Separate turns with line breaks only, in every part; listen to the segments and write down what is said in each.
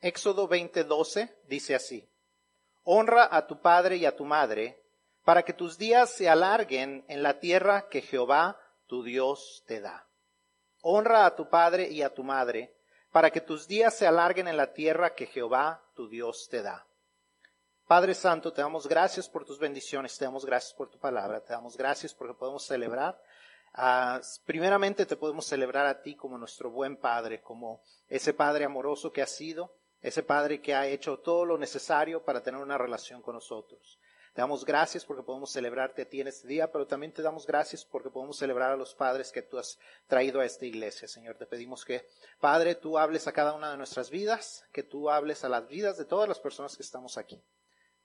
Éxodo 20:12 dice así, Honra a tu padre y a tu madre, para que tus días se alarguen en la tierra que Jehová tu Dios te da. Honra a tu padre y a tu madre, para que tus días se alarguen en la tierra que Jehová tu Dios te da. Padre Santo, te damos gracias por tus bendiciones, te damos gracias por tu palabra, te damos gracias porque podemos celebrar. Ah, primeramente te podemos celebrar a ti como nuestro buen Padre, como ese Padre amoroso que has sido, ese Padre que ha hecho todo lo necesario para tener una relación con nosotros. Te damos gracias porque podemos celebrarte a ti en este día, pero también te damos gracias porque podemos celebrar a los padres que tú has traído a esta iglesia, Señor. Te pedimos que, Padre, tú hables a cada una de nuestras vidas, que tú hables a las vidas de todas las personas que estamos aquí.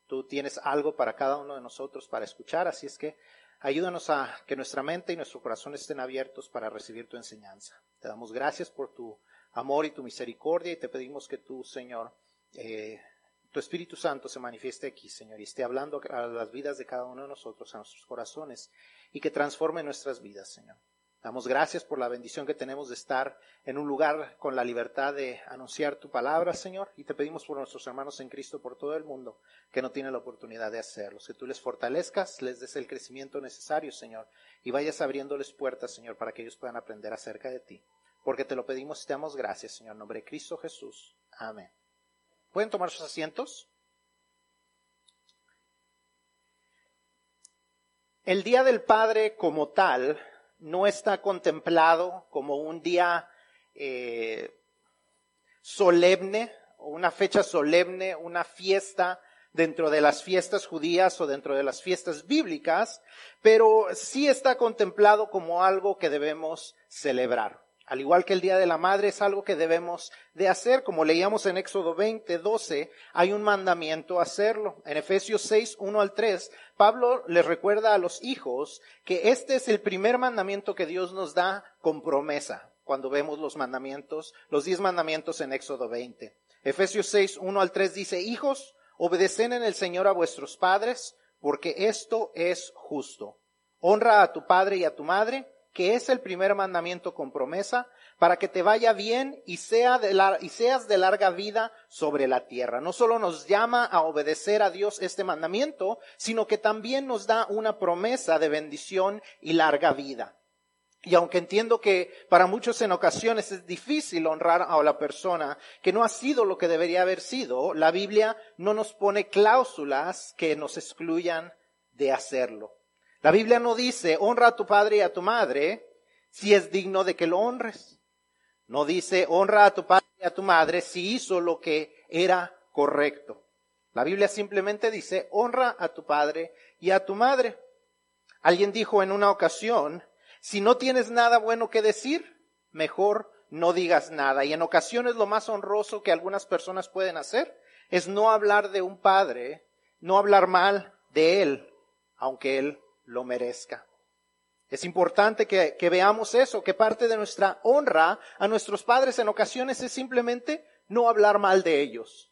Tú tienes algo para cada uno de nosotros para escuchar, así es que ayúdanos a que nuestra mente y nuestro corazón estén abiertos para recibir tu enseñanza. Te damos gracias por tu amor y tu misericordia y te pedimos que tú, Señor, eh, tu Espíritu Santo se manifieste aquí, Señor, y esté hablando a las vidas de cada uno de nosotros, a nuestros corazones, y que transforme nuestras vidas, Señor. Damos gracias por la bendición que tenemos de estar en un lugar con la libertad de anunciar tu palabra, Señor, y te pedimos por nuestros hermanos en Cristo por todo el mundo que no tienen la oportunidad de hacerlo. Que tú les fortalezcas, les des el crecimiento necesario, Señor, y vayas abriéndoles puertas, Señor, para que ellos puedan aprender acerca de ti. Porque te lo pedimos y te damos gracias, Señor, en nombre de Cristo Jesús. Amén. ¿Pueden tomar sus asientos? El Día del Padre como tal no está contemplado como un día eh, solemne o una fecha solemne, una fiesta dentro de las fiestas judías o dentro de las fiestas bíblicas, pero sí está contemplado como algo que debemos celebrar. Al igual que el Día de la Madre es algo que debemos de hacer, como leíamos en Éxodo 20, 12, hay un mandamiento a hacerlo. En Efesios 6, 1 al 3, Pablo les recuerda a los hijos que este es el primer mandamiento que Dios nos da con promesa, cuando vemos los mandamientos, los diez mandamientos en Éxodo 20. Efesios 6, 1 al 3 dice, hijos, obedecen en el Señor a vuestros padres, porque esto es justo. Honra a tu padre y a tu madre, que es el primer mandamiento con promesa, para que te vaya bien y, sea de y seas de larga vida sobre la tierra. No solo nos llama a obedecer a Dios este mandamiento, sino que también nos da una promesa de bendición y larga vida. Y aunque entiendo que para muchos en ocasiones es difícil honrar a la persona que no ha sido lo que debería haber sido, la Biblia no nos pone cláusulas que nos excluyan de hacerlo. La Biblia no dice, honra a tu padre y a tu madre si es digno de que lo honres. No dice, honra a tu padre y a tu madre si hizo lo que era correcto. La Biblia simplemente dice, honra a tu padre y a tu madre. Alguien dijo en una ocasión, si no tienes nada bueno que decir, mejor no digas nada. Y en ocasiones lo más honroso que algunas personas pueden hacer es no hablar de un padre, no hablar mal de él, aunque él lo merezca. Es importante que, veamos eso, que parte de nuestra honra a nuestros padres en ocasiones es simplemente no hablar mal de ellos.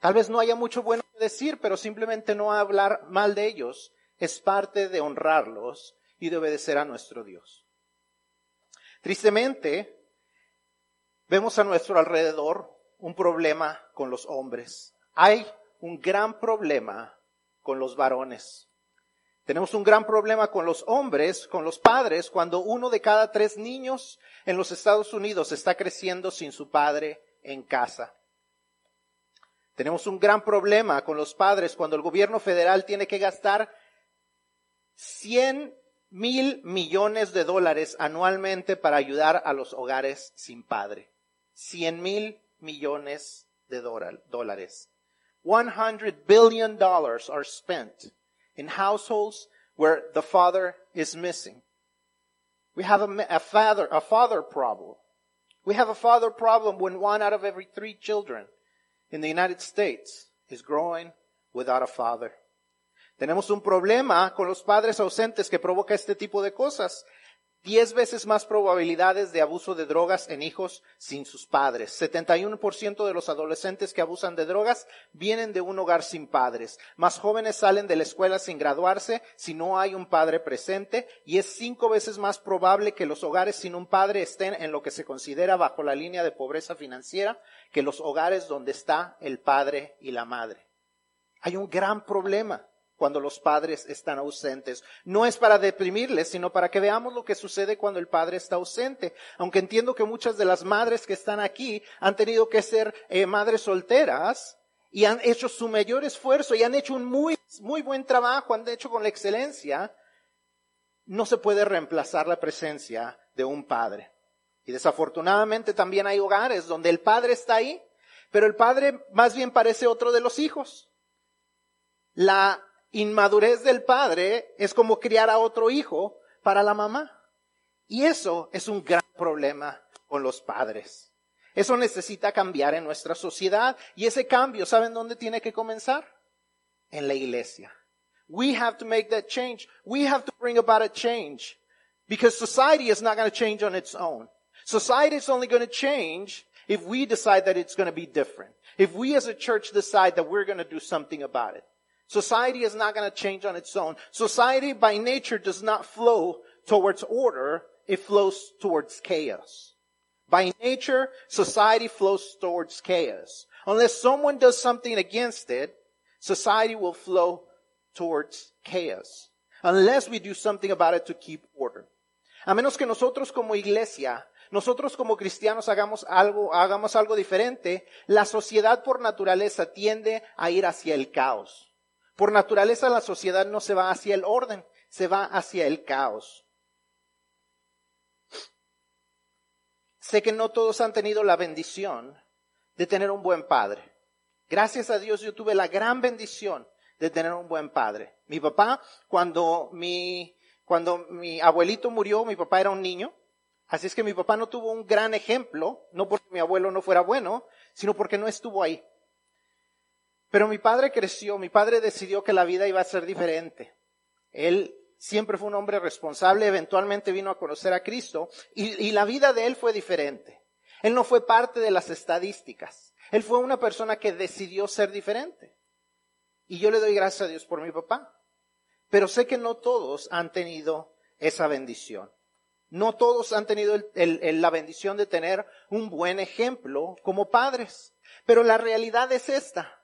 Tal vez no haya mucho bueno que decir, pero simplemente no hablar mal de ellos es parte de honrarlos y de obedecer a nuestro Dios. Tristemente, vemos a nuestro alrededor un problema con los hombres. Hay un gran problema con los varones. Tenemos un gran problema con los hombres, con los padres, cuando uno de cada tres niños en los Estados Unidos está creciendo sin su padre en casa. Tenemos un gran problema con los padres cuando el gobierno federal tiene que gastar 100 mil millones de dólares anualmente para ayudar a los hogares sin padre. 100 mil millones de dólares. 100 billion dollars are spent in households where the father is missing. We have a, a, father, a father problem. We have a father problem when one out of every three children in the United States is growing without a father. Tenemos un problema con los padres ausentes que provoca este tipo de cosas. Diez veces más probabilidades de abuso de drogas en hijos sin sus padres. 71% de los adolescentes que abusan de drogas vienen de un hogar sin padres. Más jóvenes salen de la escuela sin graduarse si no hay un padre presente y es cinco veces más probable que los hogares sin un padre estén en lo que se considera bajo la línea de pobreza financiera que los hogares donde está el padre y la madre. Hay un gran problema cuando los padres están ausentes. No es para deprimirles, sino para que veamos lo que sucede cuando el padre está ausente. Aunque entiendo que muchas de las madres que están aquí han tenido que ser eh, madres solteras y han hecho su mayor esfuerzo y han hecho un muy, muy buen trabajo, han hecho con la excelencia, no se puede reemplazar la presencia de un padre. Y desafortunadamente también hay hogares donde el padre está ahí, pero el padre más bien parece otro de los hijos. La inmadurez del padre es como criar a otro hijo para la mamá. Y eso es un gran problema con los padres. Eso necesita cambiar en nuestra sociedad. Y ese cambio, ¿saben dónde tiene que comenzar? En la iglesia. We have to make that change. We have to bring about a change. Because society is not going to change on its own. Society is only going to change if we decide that it's going to be different. If we as a church decide that we're going to do something about it. Society is not going to change on its own. Society by nature does not flow towards order. It flows towards chaos. By nature, society flows towards chaos. Unless someone does something against it, society will flow towards chaos. Unless we do something about it to keep order. A menos que nosotros como iglesia, nosotros como cristianos hagamos algo, hagamos algo diferente, la sociedad por naturaleza tiende a ir hacia el caos. Por naturaleza la sociedad no se va hacia el orden, se va hacia el caos. Sé que no todos han tenido la bendición de tener un buen padre. Gracias a Dios yo tuve la gran bendición de tener un buen padre. Mi papá, cuando mi, cuando mi abuelito murió, mi papá era un niño. Así es que mi papá no tuvo un gran ejemplo, no porque mi abuelo no fuera bueno, sino porque no estuvo ahí. Pero mi padre creció, mi padre decidió que la vida iba a ser diferente. Él siempre fue un hombre responsable, eventualmente vino a conocer a Cristo y, la vida de él fue diferente. Él no fue parte de las estadísticas. Él fue una persona que decidió ser diferente. Y yo le doy gracias a Dios por mi papá. Pero sé que no todos han tenido esa bendición. No todos han tenido el, la bendición de tener un buen ejemplo como padres. Pero la realidad es esta.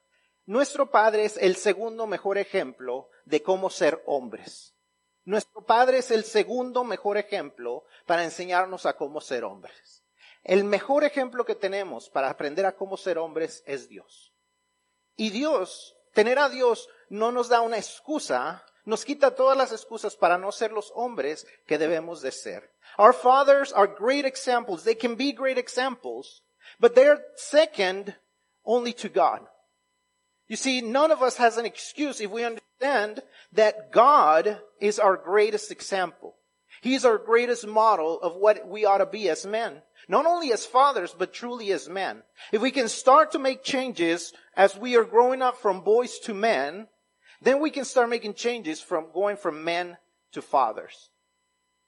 Nuestro Padre es el segundo mejor ejemplo de cómo ser hombres. Nuestro Padre es el segundo mejor ejemplo para enseñarnos a cómo ser hombres. El mejor ejemplo que tenemos para aprender a cómo ser hombres es Dios. Y Dios, tener a Dios no nos da una excusa, nos quita todas las excusas para no ser los hombres que debemos de ser. Our fathers are great examples. They can be great examples, but they're second only to God. You see, none of us has an excuse if we understand that God is our greatest example. He's our greatest model of what we ought to be as men. Not only as fathers, but truly as men. If we can start to make changes as we are growing up from boys to men, then we can start making changes from going from men to fathers.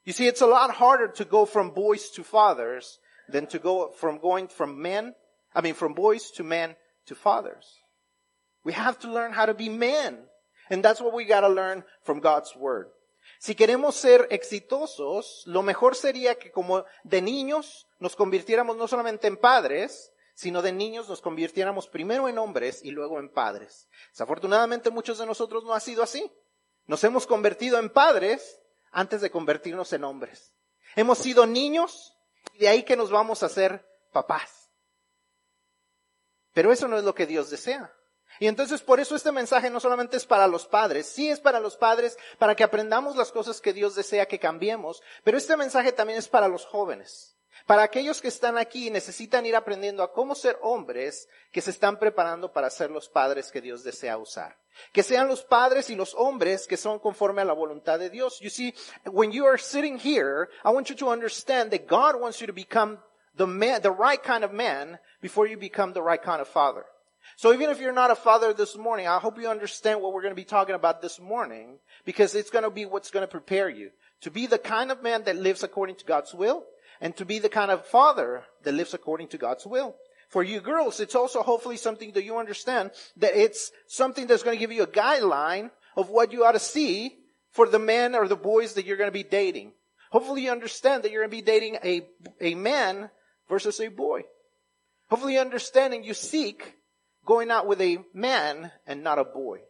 You see, it's a lot harder to go from boys to fathers than to go from going from men, I mean, from boys to men to fathers. We have to learn how to be men. And that's what we gotta learn from God's Word. Si queremos ser exitosos, lo mejor sería que como de niños nos convirtiéramos no solamente en padres, sino de niños nos convirtiéramos primero en hombres y luego en padres. Desafortunadamente muchos de nosotros no ha sido así. Nos hemos convertido en padres antes de convertirnos en hombres. Hemos sido niños y de ahí que nos vamos a ser papás. Pero eso no es lo que Dios desea. Y entonces por eso este mensaje no solamente es para los padres, sí es para los padres, para que aprendamos las cosas que Dios desea que cambiemos, pero este mensaje también es para los jóvenes, para aquellos que están aquí y necesitan ir aprendiendo a cómo ser hombres que se están preparando para ser los padres que Dios desea usar. Que sean los padres y los hombres que son conforme a la voluntad de Dios. You see, when you are sitting here, I want you to understand that God wants you to become the man, the right kind of man before you become the right kind of father. So even if you're not a father this morning, I hope you understand what we're going to be talking about this morning because it's going to be what's going to prepare you to be the kind of man that lives according to God's will, and to be the kind of father that lives according to God's will. For you girls, it's also hopefully something that you understand that it's something that's going to give you a guideline of what you ought to see for the men or the boys that you're going to be dating. Hopefully you understand that you're going to be dating a, a man versus a boy. Hopefully you understand and you seek going out with a man and not a boy.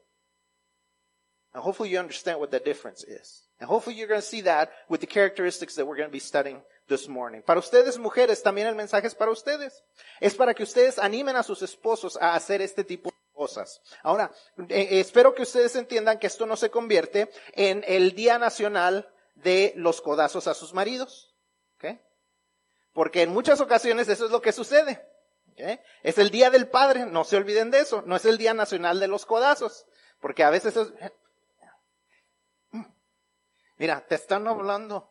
And hopefully you understand what the difference is. And hopefully you're going to see that with the characteristics that we're going to be studying this morning. Para ustedes mujeres, también el mensaje es para ustedes. Es para que ustedes animen a sus esposos a hacer este tipo de cosas. Ahora, eh, espero que ustedes entiendan que esto no se convierte en el Día Nacional de los codazos a sus maridos. ¿okay? Porque en muchas ocasiones eso es lo que sucede. ¿Okay? Es el Día del Padre, no se olviden de eso. No es el Día Nacional de los codazos. Porque a veces es... Mira, te están hablando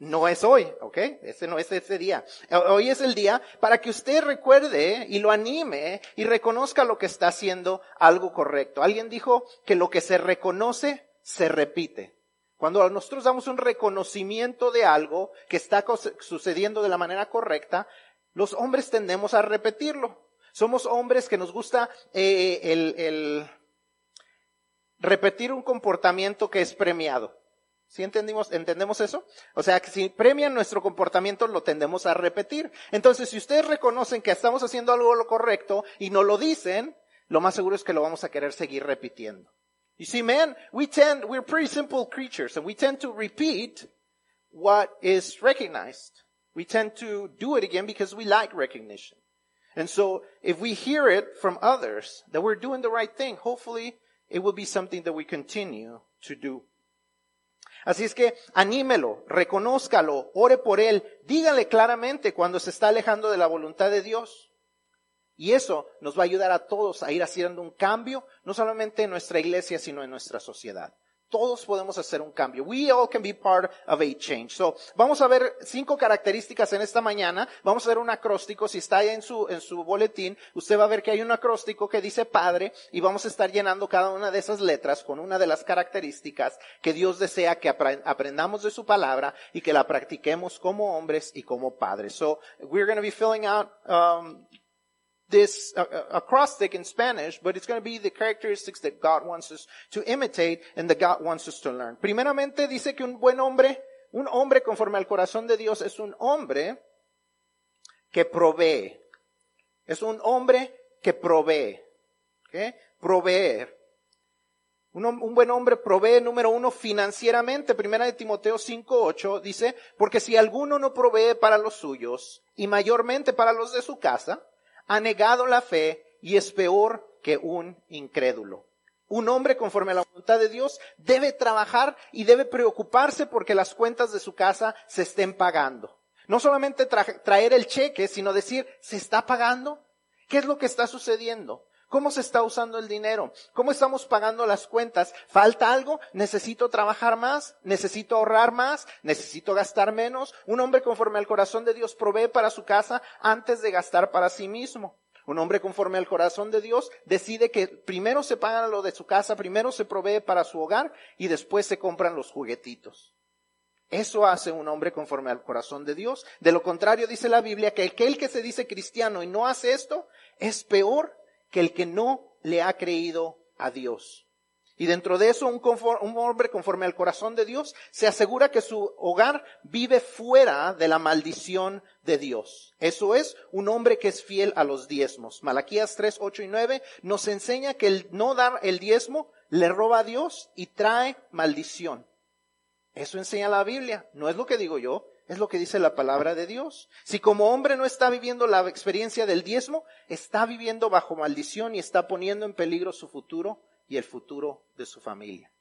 no es hoy, ¿ok? Ese no es ese día. Hoy es el día para que usted recuerde y lo anime y reconozca lo que está haciendo algo correcto. Alguien dijo que lo que se reconoce se repite. Cuando nosotros damos un reconocimiento de algo que está sucediendo de la manera correcta, los hombres tendemos a repetirlo. Somos hombres que nos gusta eh, el, repetir un comportamiento que es premiado. ¿Sí entendimos, entendemos eso? O sea, que si premian nuestro comportamiento, lo tendemos a repetir. Entonces, si ustedes reconocen que estamos haciendo algo lo correcto y no lo dicen, lo más seguro es que lo vamos a querer seguir repitiendo. You see, man, we tend, we're pretty simple creatures and we tend to repeat what is recognized. We tend to do it again because we like recognition. And so, if we hear it from others that we're doing the right thing, hopefully it will be something that we continue to do. Así es que anímelo, reconózcalo, ore por él, dígale claramente cuando se está alejando de la voluntad de Dios. Y eso nos va a ayudar a todos a ir haciendo un cambio, no solamente en nuestra iglesia, sino en nuestra sociedad. Todos podemos hacer un cambio. We all can be part of a change. So, vamos a ver cinco características en esta mañana. Vamos a ver un acróstico. Si está ahí en su, en su boletín, usted va a ver que hay un acróstico que dice Padre y vamos a estar llenando cada una de esas letras con una de las características que Dios desea que aprendamos de su palabra y que la practiquemos como hombres y como padres. So, we're going to be filling out, um, this uh, uh, acrostic in Spanish, but it's going to be the characteristics that God wants us to imitate and that God wants us to learn. Primeramente dice que un buen hombre, un hombre conforme al corazón de Dios es un hombre que provee. Es un hombre que provee. ¿Okay? Proveer. Un, un, buen hombre provee, número uno, financieramente. Primera de Timoteo 5.8 dice, porque si alguno no provee para los suyos, y mayormente para los de su casa, ha negado la fe y es peor que un incrédulo. Un hombre conforme a la voluntad de Dios debe trabajar y debe preocuparse porque las cuentas de su casa se estén pagando. No solamente traer el cheque, sino decir, ¿se está pagando? ¿Qué es lo que está sucediendo? ¿Cómo se está usando el dinero? ¿Cómo estamos pagando las cuentas? ¿Falta algo? ¿Necesito trabajar más? ¿Necesito ahorrar más? ¿Necesito gastar menos? Un hombre conforme al corazón de Dios provee para su casa antes de gastar para sí mismo. Un hombre conforme al corazón de Dios decide que primero se paga lo de su casa, primero se provee para su hogar y después se compran los juguetitos. Eso hace un hombre conforme al corazón de Dios. De lo contrario, dice la Biblia que aquel que se dice cristiano y no hace esto es peor que el que no le ha creído a Dios. Y dentro de eso, un, hombre conforme al corazón de Dios se asegura que su hogar vive fuera de la maldición de Dios. Eso es un hombre que es fiel a los diezmos. Malaquías 3, 8 y 9 nos enseña que el no dar el diezmo le roba a Dios y trae maldición. Eso enseña la Biblia. No es lo que digo yo, es lo que dice la palabra de Dios. Si como hombre no está viviendo la experiencia del diezmo, está viviendo bajo maldición y está poniendo en peligro su futuro y el futuro de su familia.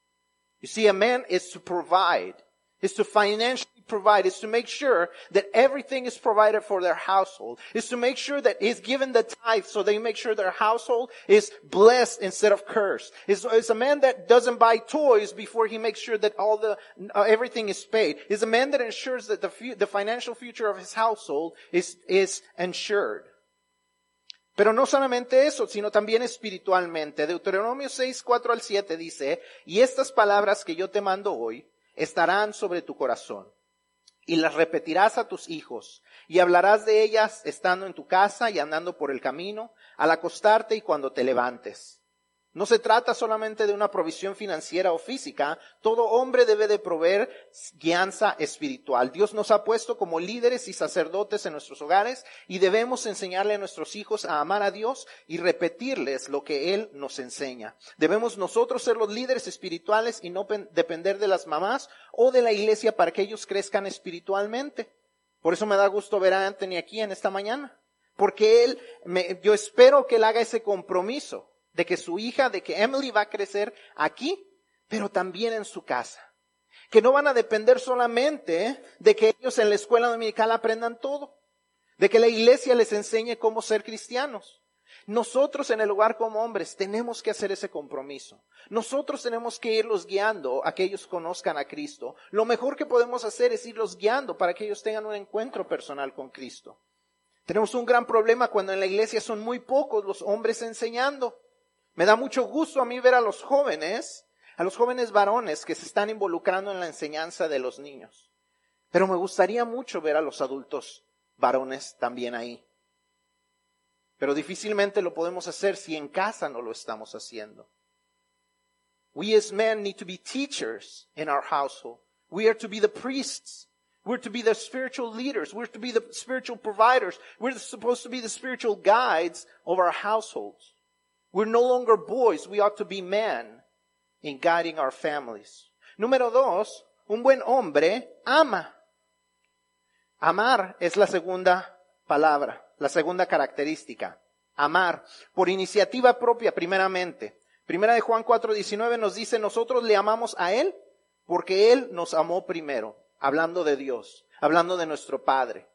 You see, a man is to provide is to financially provide, is to make sure that everything is provided for their household, is to make sure that he's given the tithe so they make sure their household is blessed instead of cursed. Is, is a man that doesn't buy toys before he makes sure that all the, uh, everything is paid. Is a man that ensures that the, the financial future of his household is, is ensured. Pero no solamente eso, sino también espiritualmente. Deuteronomio 6, 4 al 7 dice, y estas palabras que yo te mando hoy, estarán sobre tu corazón. Y las repetirás a tus hijos, y hablarás de ellas estando en tu casa y andando por el camino, al acostarte y cuando te levantes no se trata solamente de una provisión financiera o física. Todo hombre debe de proveer guianza espiritual. Dios nos ha puesto como líderes y sacerdotes en nuestros hogares y debemos enseñarle a nuestros hijos a amar a Dios y repetirles lo que Él nos enseña. Debemos nosotros ser los líderes espirituales y no depender de las mamás o de la iglesia para que ellos crezcan espiritualmente. Por eso me da gusto ver a Anthony aquí en esta mañana. Porque él, yo espero que él haga ese compromiso de que su hija, de que Emily va a crecer aquí, pero también en su casa. Que no van a depender solamente de que ellos en la escuela dominical aprendan todo, de que la iglesia les enseñe cómo ser cristianos. Nosotros en el lugar como hombres tenemos que hacer ese compromiso. Nosotros tenemos que irlos guiando a que ellos conozcan a Cristo. Lo mejor que podemos hacer es irlos guiando para que ellos tengan un encuentro personal con Cristo. Tenemos un gran problema cuando en la iglesia son muy pocos los hombres enseñando. Me da mucho gusto a mí ver a los jóvenes, a los jóvenes varones que se están involucrando en la enseñanza de los niños. Pero me gustaría mucho ver a los adultos varones también ahí. Pero difícilmente lo podemos hacer si en casa no lo estamos haciendo. We as men need to be teachers in our household. We are to be the priests. We're to be the spiritual leaders. We're to be the spiritual providers. We're supposed to be the spiritual guides of our households. We're no longer boys, we ought to be men in guiding our families. Número dos, un buen hombre ama. Amar es la segunda palabra, la segunda característica. Amar por iniciativa propia primeramente. Primera de Juan 4:19 nos dice, nosotros le amamos a Él porque Él nos amó primero, hablando de Dios, hablando de nuestro Padre.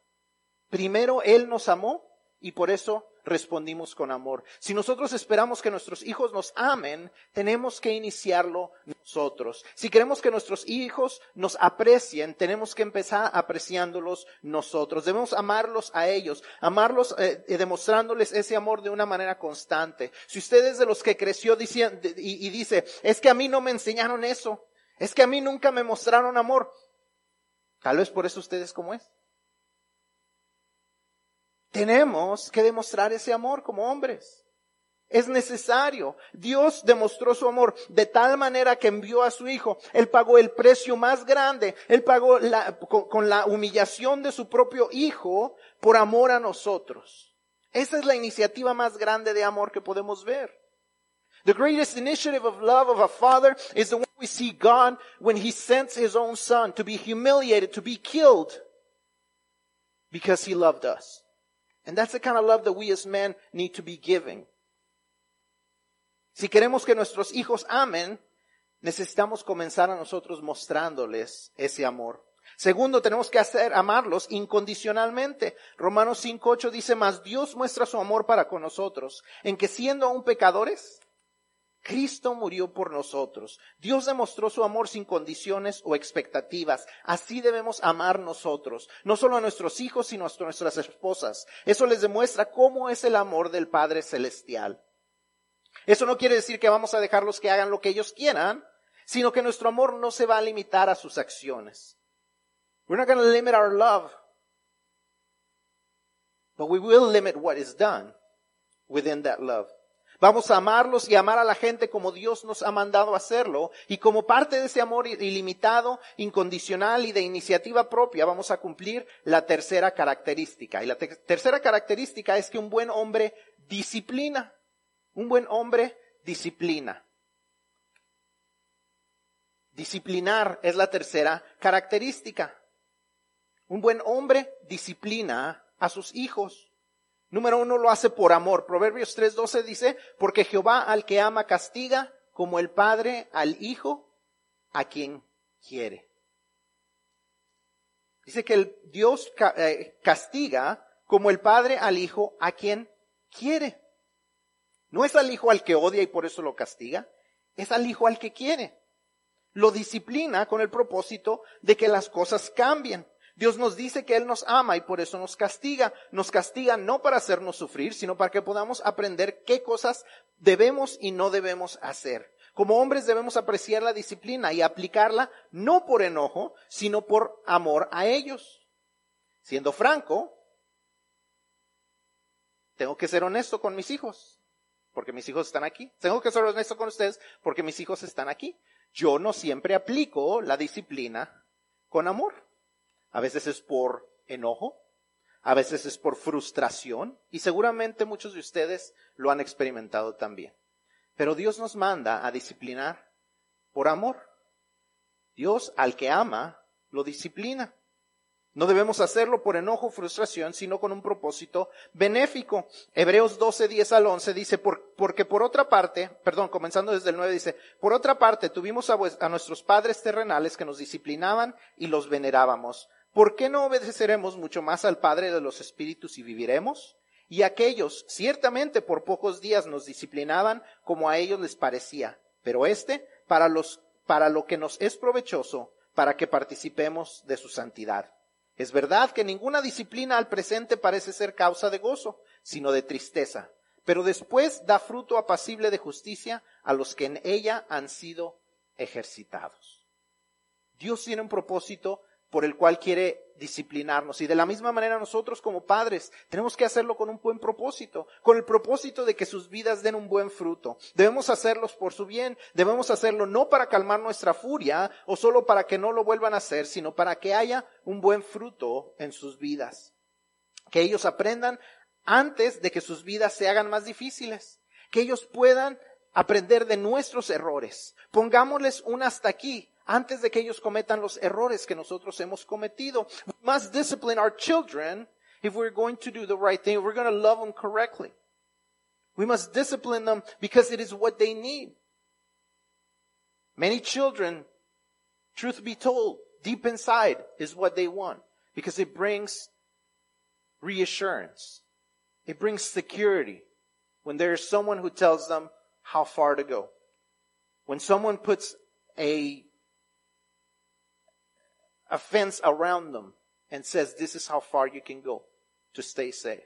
Primero Él nos amó y por eso respondimos con amor. Si nosotros esperamos que nuestros hijos nos amen, tenemos que iniciarlo nosotros. Si queremos que nuestros hijos nos aprecien, tenemos que empezar apreciándolos nosotros. Debemos amarlos a ellos, amarlos eh, eh, demostrándoles ese amor de una manera constante. Si usted es de los que creció y dice, es que a mí no me enseñaron eso, es que a mí nunca me mostraron amor, tal vez por eso usted es como es. Tenemos que demostrar ese amor como hombres. Es necesario. Dios demostró su amor de tal manera que envió a su Hijo. Él pagó el precio más grande. Él pagó con, con la humillación de su propio Hijo por amor a nosotros. Esa es la iniciativa más grande de amor que podemos ver. The greatest initiative of love of a father is the one we see God when he sends his own son to be humiliated, to be killed because he loved us. And that's the kind of love that we as men need to be giving. Si queremos que nuestros hijos amen, necesitamos comenzar a nosotros mostrándoles ese amor. Segundo, tenemos que hacer amarlos incondicionalmente. Romanos 5:8 dice, "Mas Dios muestra su amor para con nosotros, en que siendo aún pecadores, Cristo murió por nosotros. Dios demostró su amor sin condiciones o expectativas. Así debemos amar nosotros, no solo a nuestros hijos, sino a nuestras esposas. Eso les demuestra cómo es el amor del Padre Celestial. Eso no quiere decir que vamos a dejarlos que hagan lo que ellos quieran, sino que nuestro amor no se va a limitar a sus acciones. We're not going to limit our love, but we will limit what is done within that love. Vamos a amarlos y amar a la gente como Dios nos ha mandado hacerlo. Y como parte de ese amor ilimitado, incondicional y de iniciativa propia, vamos a cumplir la tercera característica. Y la tercera característica es que un buen hombre disciplina. Un buen hombre disciplina. Disciplinar es la tercera característica. Un buen hombre disciplina a sus hijos. Número uno lo hace por amor. Proverbios 3:12 dice, porque Jehová al que ama castiga como el padre al hijo a quien quiere. Dice que el Dios eh, castiga como el padre al hijo a quien quiere. No es al hijo al que odia y por eso lo castiga, es al hijo al que quiere. Lo disciplina con el propósito de que las cosas cambien. Dios nos dice que Él nos ama y por eso nos castiga. Nos castiga no para hacernos sufrir, sino para que podamos aprender qué cosas debemos y no debemos hacer. Como hombres debemos apreciar la disciplina y aplicarla no por enojo, sino por amor a ellos. Siendo franco, tengo que ser honesto con mis hijos, porque mis hijos están aquí. Tengo que ser honesto con ustedes, porque mis hijos están aquí. Yo no siempre aplico la disciplina con amor. A veces es por enojo, a veces es por frustración, y seguramente muchos de ustedes lo han experimentado también. Pero Dios nos manda a disciplinar por amor. Dios al que ama, lo disciplina. No debemos hacerlo por enojo o frustración, sino con un propósito benéfico. Hebreos 12, 10 al 11 dice, porque por otra parte, perdón, comenzando desde el 9 dice, por otra parte tuvimos a, a nuestros padres terrenales que nos disciplinaban y los venerábamos. ¿Por qué no obedeceremos mucho más al Padre de los Espíritus y viviremos? Y aquellos ciertamente por pocos días nos disciplinaban como a ellos les parecía, pero este para para lo que nos es provechoso, para que participemos de su santidad. Es verdad que ninguna disciplina al presente parece ser causa de gozo, sino de tristeza, pero después da fruto apacible de justicia a los que en ella han sido ejercitados. Dios tiene un propósito por el cual quiere disciplinarnos. Y de la misma manera nosotros como padres tenemos que hacerlo con un buen propósito, con el propósito de que sus vidas den un buen fruto. Debemos hacerlos por su bien, debemos hacerlo no para calmar nuestra furia o solo para que no lo vuelvan a hacer, sino para que haya un buen fruto en sus vidas. Que ellos aprendan antes de que sus vidas se hagan más difíciles. Que ellos puedan aprender de nuestros errores. Pongámosles un hasta aquí antes de que ellos cometan los errores que nosotros hemos cometido. We must discipline our children if we're going to do the right thing, if we're going to love them correctly. We must discipline them because it is what they need. Many children, truth be told, deep inside is what they want because it brings reassurance. It brings security when there is someone who tells them how far to go. When someone puts a a fence around them and says, this is how far you can go to stay safe.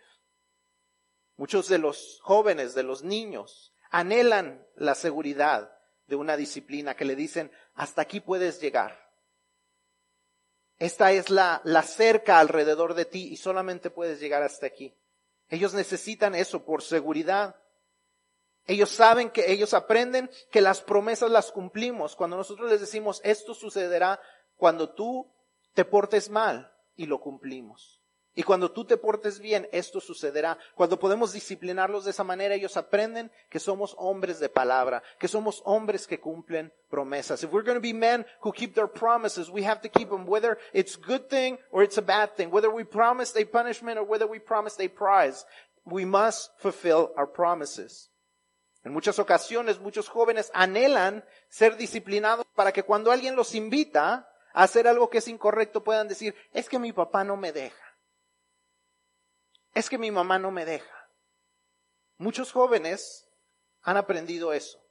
Muchos de los jóvenes, de los niños, anhelan la seguridad de una disciplina que le dicen, hasta aquí puedes llegar. Esta es la, la cerca alrededor de ti y solamente puedes llegar hasta aquí. Ellos necesitan eso por seguridad. Ellos saben que ellos aprenden que las promesas las cumplimos. Cuando nosotros les decimos esto sucederá cuando tú te portes mal y lo cumplimos. Y cuando tú te portes bien, esto sucederá. Cuando podemos disciplinarlos de esa manera, ellos aprenden que somos hombres de palabra, que somos hombres que cumplen promesas. If we're going to be men who keep their promises, we have to keep them whether it's good thing or it's a bad thing, whether we promised a punishment or whether we promised a prize. We must fulfill our promises. En muchas ocasiones, muchos jóvenes anhelan ser disciplinados para que cuando alguien los invita, hacer algo que es incorrecto puedan decir, es que mi papá no me deja. Es que mi mamá no me deja. Muchos jóvenes han aprendido eso,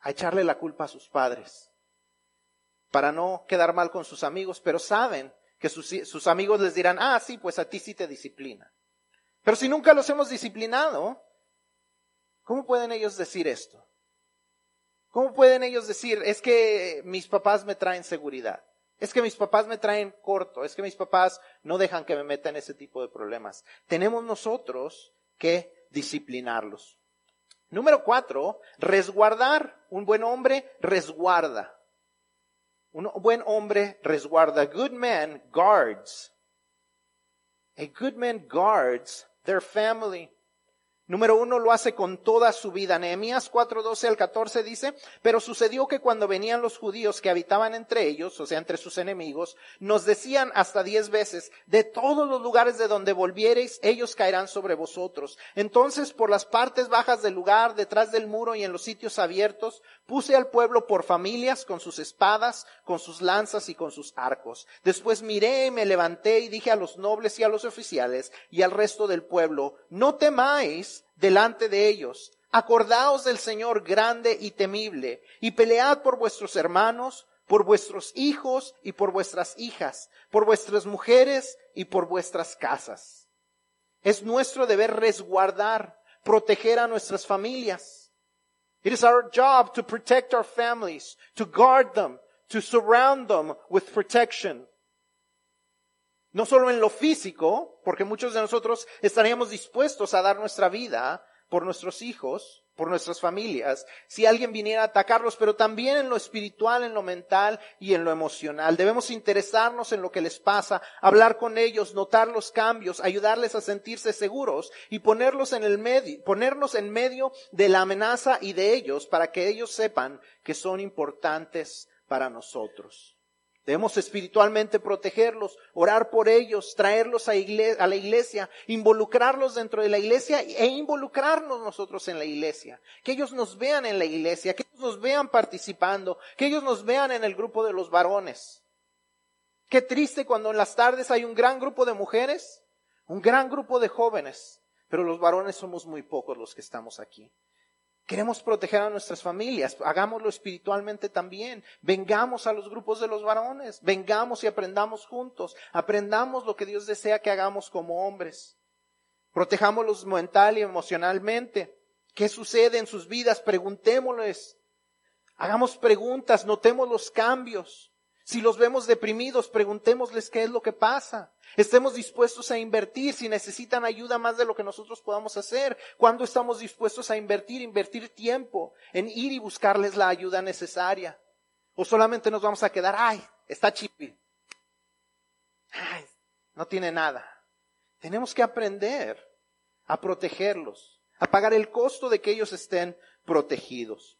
a echarle la culpa a sus padres, para no quedar mal con sus amigos, pero saben que sus, amigos les dirán, ah, sí, pues a ti sí te disciplina. Pero si nunca los hemos disciplinado, ¿cómo pueden ellos decir esto? ¿Cómo pueden ellos decir, es que mis papás me traen seguridad? Es que mis papás me traen corto, es que mis papás no dejan que me meta en ese tipo de problemas. Tenemos nosotros que disciplinarlos. Número cuatro, resguardar. Un buen hombre resguarda. Un buen hombre resguarda. Good man guards. A good man guards their family. Número uno, lo hace con toda su vida. Nehemías 4, 12 al 14 dice, pero sucedió que cuando venían los judíos que habitaban entre ellos, o sea, entre sus enemigos, nos decían hasta diez veces, de todos los lugares de donde volviereis, ellos caerán sobre vosotros. Entonces, por las partes bajas del lugar, detrás del muro y en los sitios abiertos, puse al pueblo por familias, con sus espadas, con sus lanzas y con sus arcos. Después miré y me levanté y dije a los nobles y a los oficiales y al resto del pueblo, no temáis, delante de ellos. Acordaos del Señor grande y temible, y pelead por vuestros hermanos, por vuestros hijos y por vuestras hijas, por vuestras mujeres y por vuestras casas. Es nuestro deber resguardar, proteger a nuestras familias. It is our job to protect our families, to guard them, to surround them with protection. No solo en lo físico, porque muchos de nosotros estaríamos dispuestos a dar nuestra vida por nuestros hijos, por nuestras familias, si alguien viniera a atacarlos, pero también en lo espiritual, en lo mental y en lo emocional. Debemos interesarnos en lo que les pasa, hablar con ellos, notar los cambios, ayudarles a sentirse seguros y ponerlos en el medio, ponernos en medio de la amenaza y de ellos para que ellos sepan que son importantes para nosotros. Debemos espiritualmente protegerlos, orar por ellos, traerlos a, la iglesia, involucrarlos dentro de la iglesia e involucrarnos nosotros en la iglesia. Que ellos nos vean en la iglesia, que ellos nos vean participando, que ellos nos vean en el grupo de los varones. Qué triste cuando en las tardes hay un gran grupo de mujeres, un gran grupo de jóvenes, pero los varones somos muy pocos los que estamos aquí. Queremos proteger a nuestras familias, hagámoslo espiritualmente también. Vengamos a los grupos de los varones, vengamos y aprendamos juntos, aprendamos lo que Dios desea que hagamos como hombres. Protejámoslos mental y emocionalmente. ¿Qué sucede en sus vidas? Preguntémosles. Hagamos preguntas, notemos los cambios. Si los vemos deprimidos, preguntémosles qué es lo que pasa. Estemos dispuestos a invertir si necesitan ayuda más de lo que nosotros podamos hacer. ¿Cuándo estamos dispuestos a invertir, invertir tiempo en ir y buscarles la ayuda necesaria? O solamente nos vamos a quedar, ay, está chipi. Ay, no tiene nada. Tenemos que aprender a protegerlos, a pagar el costo de que ellos estén protegidos.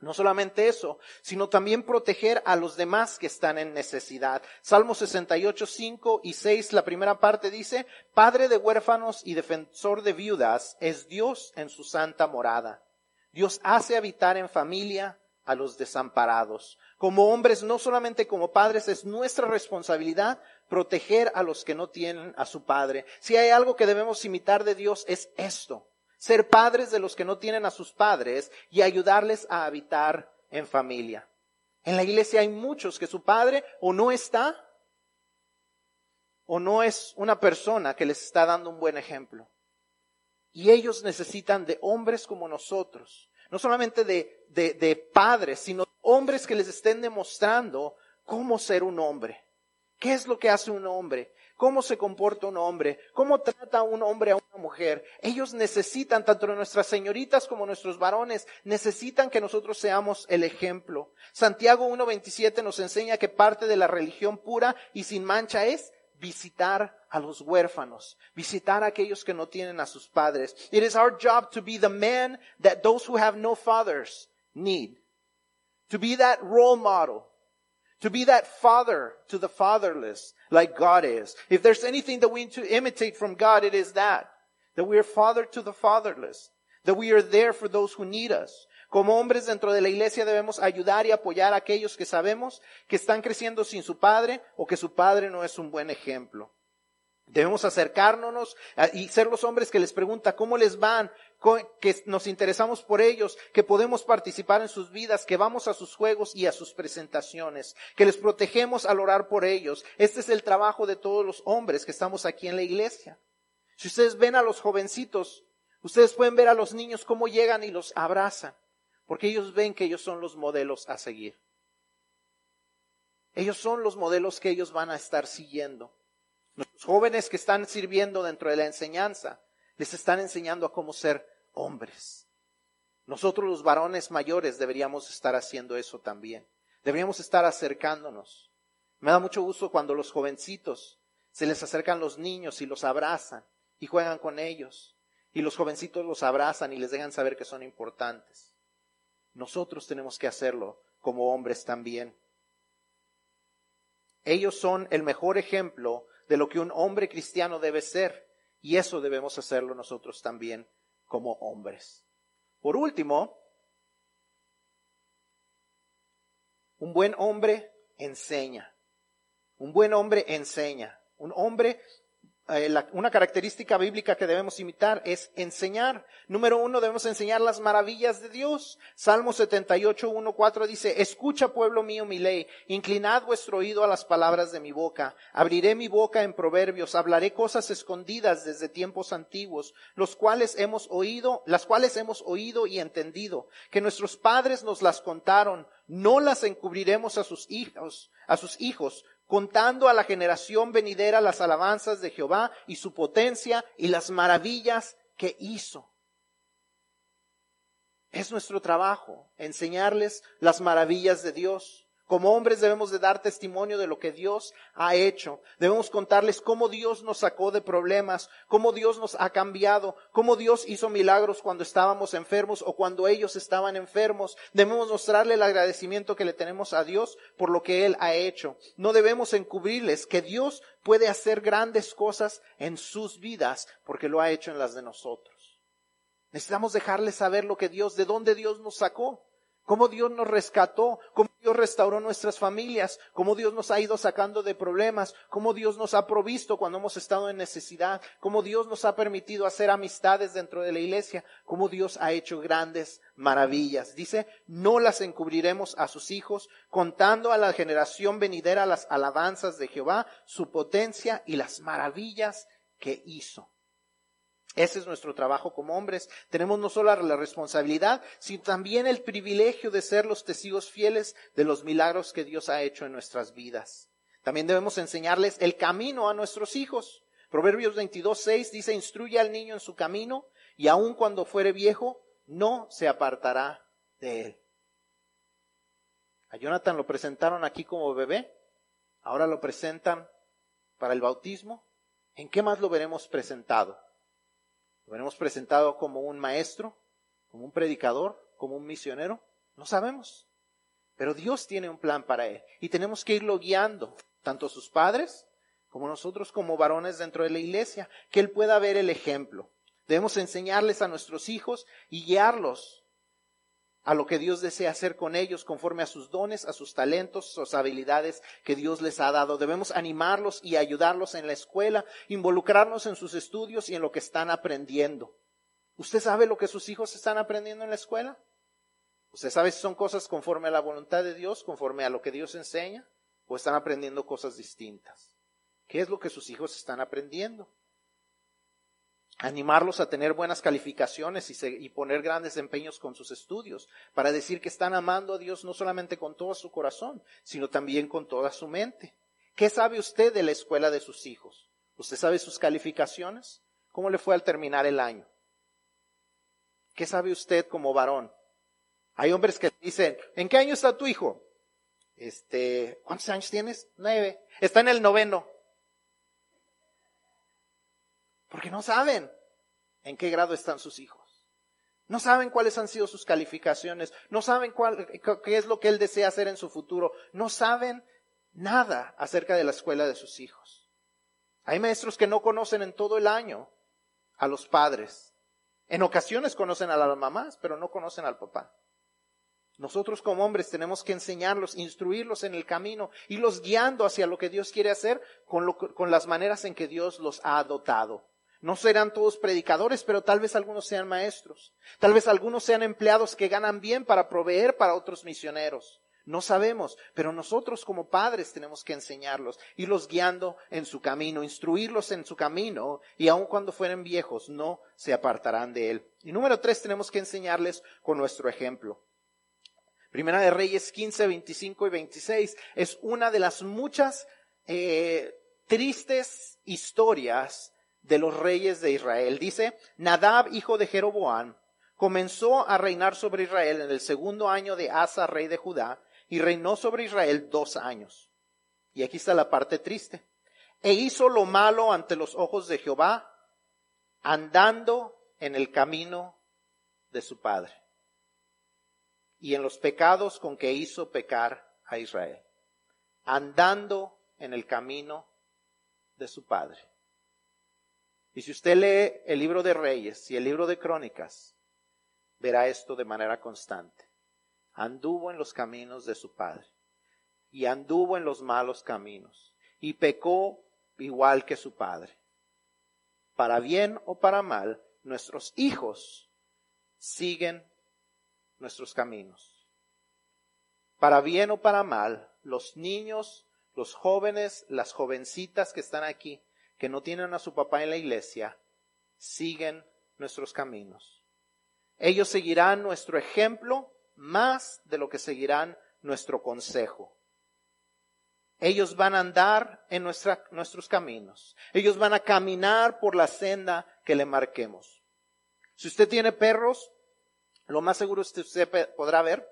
No solamente eso, sino también proteger a los demás que están en necesidad. Salmo 68, 5 y 6, la primera parte dice, Padre de huérfanos y defensor de viudas es Dios en su santa morada. Dios hace habitar en familia a los desamparados. Como hombres, no solamente como padres, es nuestra responsabilidad proteger a los que no tienen a su Padre. Si hay algo que debemos imitar de Dios es esto ser padres de los que no tienen a sus padres y ayudarles a habitar en familia. En la iglesia hay muchos que su padre o no está o no es una persona que les está dando un buen ejemplo. Y ellos necesitan de hombres como nosotros, no solamente de, de, padres, sino hombres que les estén demostrando cómo ser un hombre. ¿Qué es lo que hace un hombre? Cómo se comporta un hombre, cómo trata un hombre a una mujer. Ellos necesitan, tanto nuestras señoritas como nuestros varones, necesitan que nosotros seamos el ejemplo. Santiago 1.27 nos enseña que parte de la religión pura y sin mancha es visitar a los huérfanos, visitar a aquellos que no tienen a sus padres. It is our job to be the man that those who have no fathers need. To be that role model To be that father to the fatherless like God is. If there's anything that we need to imitate from God, it is that. That we are father to the fatherless. That we are there for those who need us. Como hombres dentro de la iglesia debemos ayudar y apoyar a aquellos que sabemos que están creciendo sin su padre o que su padre no es un buen ejemplo. Debemos acercarnos y ser los hombres que les pregunta cómo les van, que nos interesamos por ellos, que podemos participar en sus vidas, que vamos a sus juegos y a sus presentaciones, que les protegemos al orar por ellos. Este es el trabajo de todos los hombres que estamos aquí en la iglesia. Si ustedes ven a los jovencitos, ustedes pueden ver a los niños cómo llegan y los abrazan, porque ellos ven que ellos son los modelos a seguir. Ellos son los modelos que ellos van a estar siguiendo. Los jóvenes que están sirviendo dentro de la enseñanza les están enseñando a cómo ser hombres. Nosotros los varones mayores deberíamos estar haciendo eso también. Deberíamos estar acercándonos. Me da mucho gusto cuando los jovencitos se les acercan los niños y los abrazan y juegan con ellos. Y los jovencitos los abrazan y les dejan saber que son importantes. Nosotros tenemos que hacerlo como hombres también. Ellos son el mejor ejemplo de lo que un hombre cristiano debe ser. Y eso debemos hacerlo nosotros también como hombres. Por último, un buen hombre enseña. Un buen hombre enseña. Un hombre una característica bíblica que debemos imitar es enseñar. Número uno, debemos enseñar las maravillas de Dios. Salmo 78, 1, 4 dice, escucha pueblo mío mi ley, inclinad vuestro oído a las palabras de mi boca. Abriré mi boca en proverbios, hablaré cosas escondidas desde tiempos antiguos, los cuales hemos oído, las cuales hemos oído y entendido, que nuestros padres nos las contaron, no las encubriremos a sus hijos, a sus hijos, contando a la generación venidera las alabanzas de Jehová y su potencia y las maravillas que hizo. Es nuestro trabajo enseñarles las maravillas de Dios. Como hombres debemos de dar testimonio de lo que Dios ha hecho. Debemos contarles cómo Dios nos sacó de problemas, cómo Dios nos ha cambiado, cómo Dios hizo milagros cuando estábamos enfermos o cuando ellos estaban enfermos. Debemos mostrarle el agradecimiento que le tenemos a Dios por lo que Él ha hecho. No debemos encubrirles que Dios puede hacer grandes cosas en sus vidas porque lo ha hecho en las de nosotros. Necesitamos dejarles saber lo que Dios, de dónde Dios nos sacó cómo Dios nos rescató, cómo Dios restauró nuestras familias, cómo Dios nos ha ido sacando de problemas, cómo Dios nos ha provisto cuando hemos estado en necesidad, cómo Dios nos ha permitido hacer amistades dentro de la iglesia, cómo Dios ha hecho grandes maravillas. Dice, no las encubriremos a sus hijos, contando a la generación venidera las alabanzas de Jehová, su potencia y las maravillas que hizo. Ese es nuestro trabajo como hombres. Tenemos no solo la responsabilidad, sino también el privilegio de ser los testigos fieles de los milagros que Dios ha hecho en nuestras vidas. También debemos enseñarles el camino a nuestros hijos. Proverbios 22, 6 dice, instruye al niño en su camino y aun cuando fuere viejo, no se apartará de él. A Jonathan lo presentaron aquí como bebé, ahora lo presentan para el bautismo. ¿En qué más lo veremos presentado? ¿Lo veremos presentado como un maestro, como un predicador, como un misionero? No sabemos. Pero Dios tiene un plan para él y tenemos que irlo guiando, tanto sus padres como nosotros como varones dentro de la iglesia, que él pueda ver el ejemplo. Debemos enseñarles a nuestros hijos y guiarlos a lo que Dios desea hacer con ellos conforme a sus dones, a sus talentos, sus habilidades que Dios les ha dado. Debemos animarlos y ayudarlos en la escuela, involucrarnos en sus estudios y en lo que están aprendiendo. ¿Usted sabe lo que sus hijos están aprendiendo en la escuela? ¿Usted sabe si son cosas conforme a la voluntad de Dios, conforme a lo que Dios enseña? ¿O están aprendiendo cosas distintas? ¿Qué es lo que sus hijos están aprendiendo? Animarlos a tener buenas calificaciones y, poner grandes empeños con sus estudios, para decir que están amando a Dios no solamente con todo su corazón, sino también con toda su mente. ¿Qué sabe usted de la escuela de sus hijos? ¿Usted sabe sus calificaciones? ¿Cómo le fue al terminar el año? ¿Qué sabe usted como varón? Hay hombres que dicen, ¿en qué año está tu hijo? Este, ¿cuántos años tienes? Nueve. Está en el noveno. Porque no saben en qué grado están sus hijos. No saben cuáles han sido sus calificaciones. No saben cuál, qué es lo que él desea hacer en su futuro. No saben nada acerca de la escuela de sus hijos. Hay maestros que no conocen en todo el año a los padres. En ocasiones conocen a las mamás, pero no conocen al papá. Nosotros como hombres tenemos que enseñarlos, instruirlos en el camino, y los guiando hacia lo que Dios quiere hacer con, con las maneras en que Dios los ha dotado. No serán todos predicadores, pero tal vez algunos sean maestros. Tal vez algunos sean empleados que ganan bien para proveer para otros misioneros. No sabemos, pero nosotros como padres tenemos que enseñarlos, irlos guiando en su camino, instruirlos en su camino, y aun cuando fueren viejos, no se apartarán de él. Y número tres, tenemos que enseñarles con nuestro ejemplo. Primera de Reyes 15, 25 y 26 es una de las muchas eh, tristes historias de los reyes de Israel. Dice, Nadab, hijo de Jeroboam, comenzó a reinar sobre Israel en el segundo año de Asa, rey de Judá, y reinó sobre Israel dos años. Y aquí está la parte triste. E hizo lo malo ante los ojos de Jehová, andando en el camino de su padre, y en los pecados con que hizo pecar a Israel, andando en el camino de su padre. Y si usted lee el libro de Reyes y el libro de Crónicas, verá esto de manera constante. Anduvo en los caminos de su padre y anduvo en los malos caminos y pecó igual que su padre. para bien o para mal, nuestros hijos siguen nuestros caminos. Para bien o para mal, los niños, los jóvenes, las jovencitas que están aquí, que no tienen a su papá en la iglesia, siguen nuestros caminos. Ellos seguirán nuestro ejemplo más de lo que seguirán nuestro consejo. Ellos van a andar en nuestros caminos. Ellos van a caminar por la senda que le marquemos. Si usted tiene perros, lo más seguro es que usted podrá ver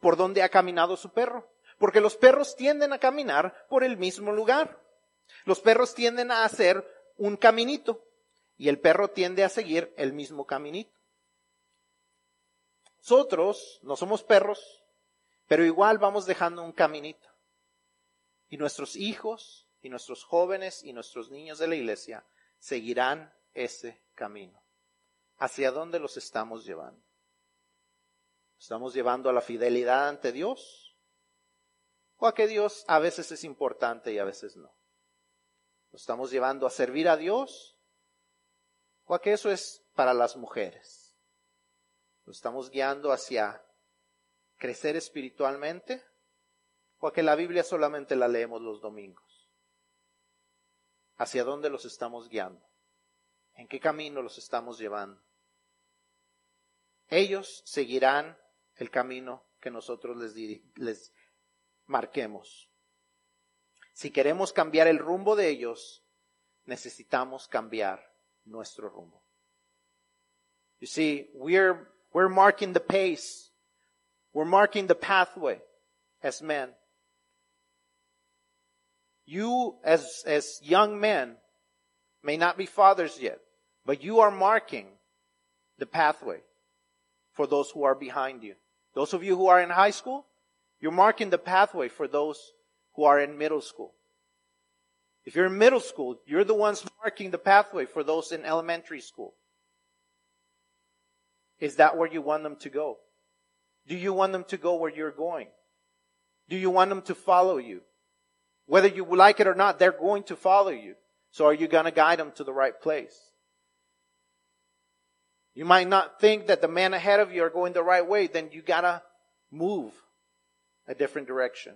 por dónde ha caminado su perro. Porque los perros tienden a caminar por el mismo lugar. Los perros tienden a hacer un caminito y el perro tiende a seguir el mismo caminito. Nosotros no somos perros, pero igual vamos dejando un caminito. Y nuestros hijos y nuestros jóvenes y nuestros niños de la iglesia seguirán ese camino. ¿Hacia dónde los estamos llevando? ¿Estamos llevando a la fidelidad ante Dios? ¿O a que Dios a veces es importante y a veces no? ¿Lo estamos llevando a servir a Dios? ¿O a que eso es para las mujeres? ¿Lo estamos guiando hacia crecer espiritualmente? que la Biblia solamente la leemos los domingos. ¿Hacia dónde los estamos guiando? ¿En qué camino los estamos llevando? Ellos seguirán el camino que nosotros les, les marquemos. Si queremos cambiar el rumbo de ellos, necesitamos cambiar nuestro rumbo. You see, we're, we're marking the pace. We're marking the pathway as men. You, as, as young men, may not be fathers yet, but you are marking the pathway for those who are behind you. Those of you who are in high school, you're marking the pathway for those who are in middle school. If you're in middle school, you're the ones marking the pathway for those in elementary school. Is that where you want them to go? Do you want them to go where you're going? Do you want them to follow you? Whether you like it or not, they're going to follow you. So are you going to guide them to the right place? You might not think that the men ahead of you are going the right way, then you gotta move a different direction.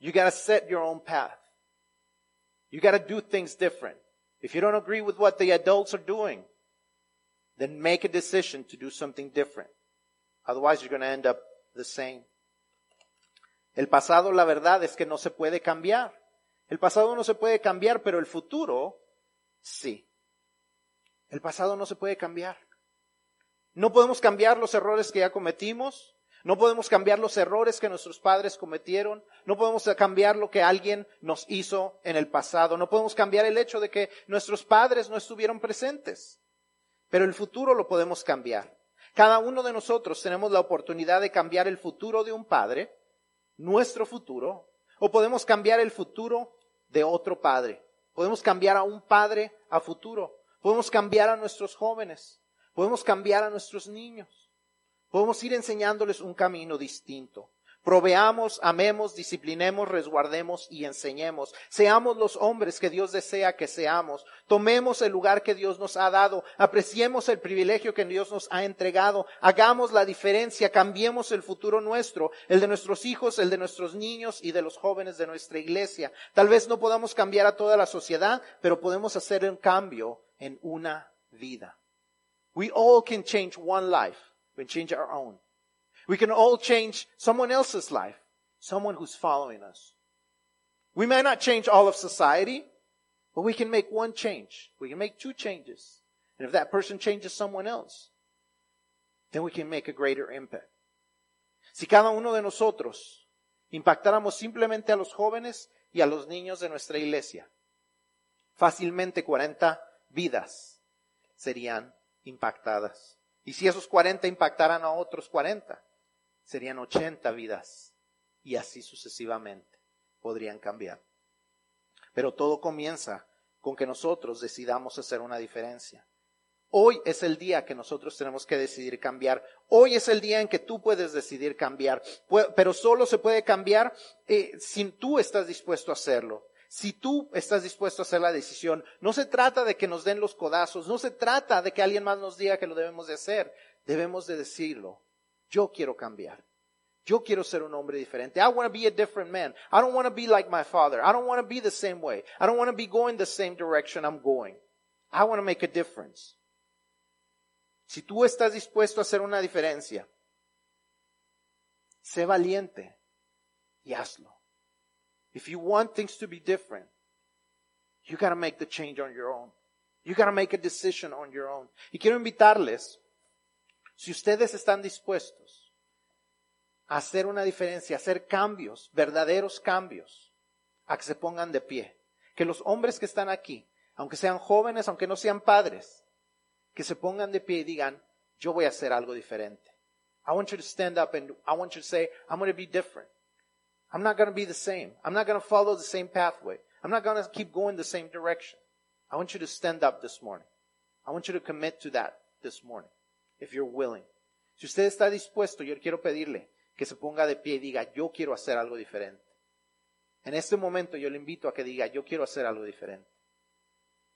You gotta set your own path. You gotta do things different. If you don't agree with what the adults are doing, then make a decision to do something different. Otherwise you're gonna end up the same. El pasado, la verdad es que no se puede cambiar. El pasado no se puede cambiar, pero el futuro sí. El pasado no se puede cambiar. No podemos cambiar los errores que ya cometimos. No podemos cambiar los errores que nuestros padres cometieron. No podemos cambiar lo que alguien nos hizo en el pasado. No podemos cambiar el hecho de que nuestros padres no estuvieron presentes. Pero el futuro lo podemos cambiar. Cada uno de nosotros tenemos la oportunidad de cambiar el futuro de un padre nuestro futuro o podemos cambiar el futuro de otro padre. Podemos cambiar a un padre a futuro. Podemos cambiar a nuestros jóvenes. Podemos cambiar a nuestros niños. Podemos ir enseñándoles un camino distinto. Proveamos, amemos, disciplinemos, resguardemos y enseñemos. Seamos los hombres que Dios desea que seamos. Tomemos el lugar que Dios nos ha dado. Apreciemos el privilegio que Dios nos ha entregado. Hagamos la diferencia. Cambiemos el futuro nuestro, el de nuestros hijos, el de nuestros niños y de los jóvenes de nuestra iglesia. Tal vez no podamos cambiar a toda la sociedad, pero podemos hacer un cambio en una vida. We all can change one life. We can change our own. We can all change someone else's life, someone who's following us. We may not change all of society, but we can make one change. We can make two changes. And if that person changes someone else, then we can make a greater impact. Si cada uno de nosotros impactáramos simplemente a los jóvenes y a los niños de nuestra iglesia, fácilmente 40 vidas serían impactadas. Y si esos 40 impactaran a otros 40, serían 80 vidas y así sucesivamente podrían cambiar. Pero todo comienza con que nosotros decidamos hacer una diferencia. Hoy es el día que nosotros tenemos que decidir cambiar. Hoy es el día en que tú puedes decidir cambiar. Pero solo se puede cambiar eh, si tú estás dispuesto a hacerlo. Si tú estás dispuesto a hacer la decisión, no se trata de que nos den los codazos, no se trata de que alguien más nos diga que lo debemos de hacer. Debemos de decirlo. Yo quiero cambiar. Yo quiero ser un hombre diferente. I want to be a different man. I don't want to be like my father. I don't want to be the same way. I don't want to be going the same direction I'm going. I want to make a difference. Si tú estás dispuesto a hacer una diferencia, sé valiente y hazlo. If you want things to be different, you gotta make the change on your own. You gotta make a decision on your own. Y quiero invitarles, si ustedes están dispuestos a hacer una diferencia, a hacer cambios, verdaderos cambios, a que se pongan de pie. Que los hombres que están aquí, aunque sean jóvenes, aunque no sean padres, que se pongan de pie y digan, yo voy a hacer algo diferente. I want you to stand up and I want you to say, I'm to be different. I'm not going to be the same. I'm not going to follow the same pathway. I'm not going to keep going the same direction. I want you to stand up this morning. I want you to commit to that this morning, if you're willing. Si usted está dispuesto, yo quiero pedirle que se ponga de pie y diga, yo quiero hacer algo diferente. En este momento yo le invito a que diga, yo quiero hacer algo diferente.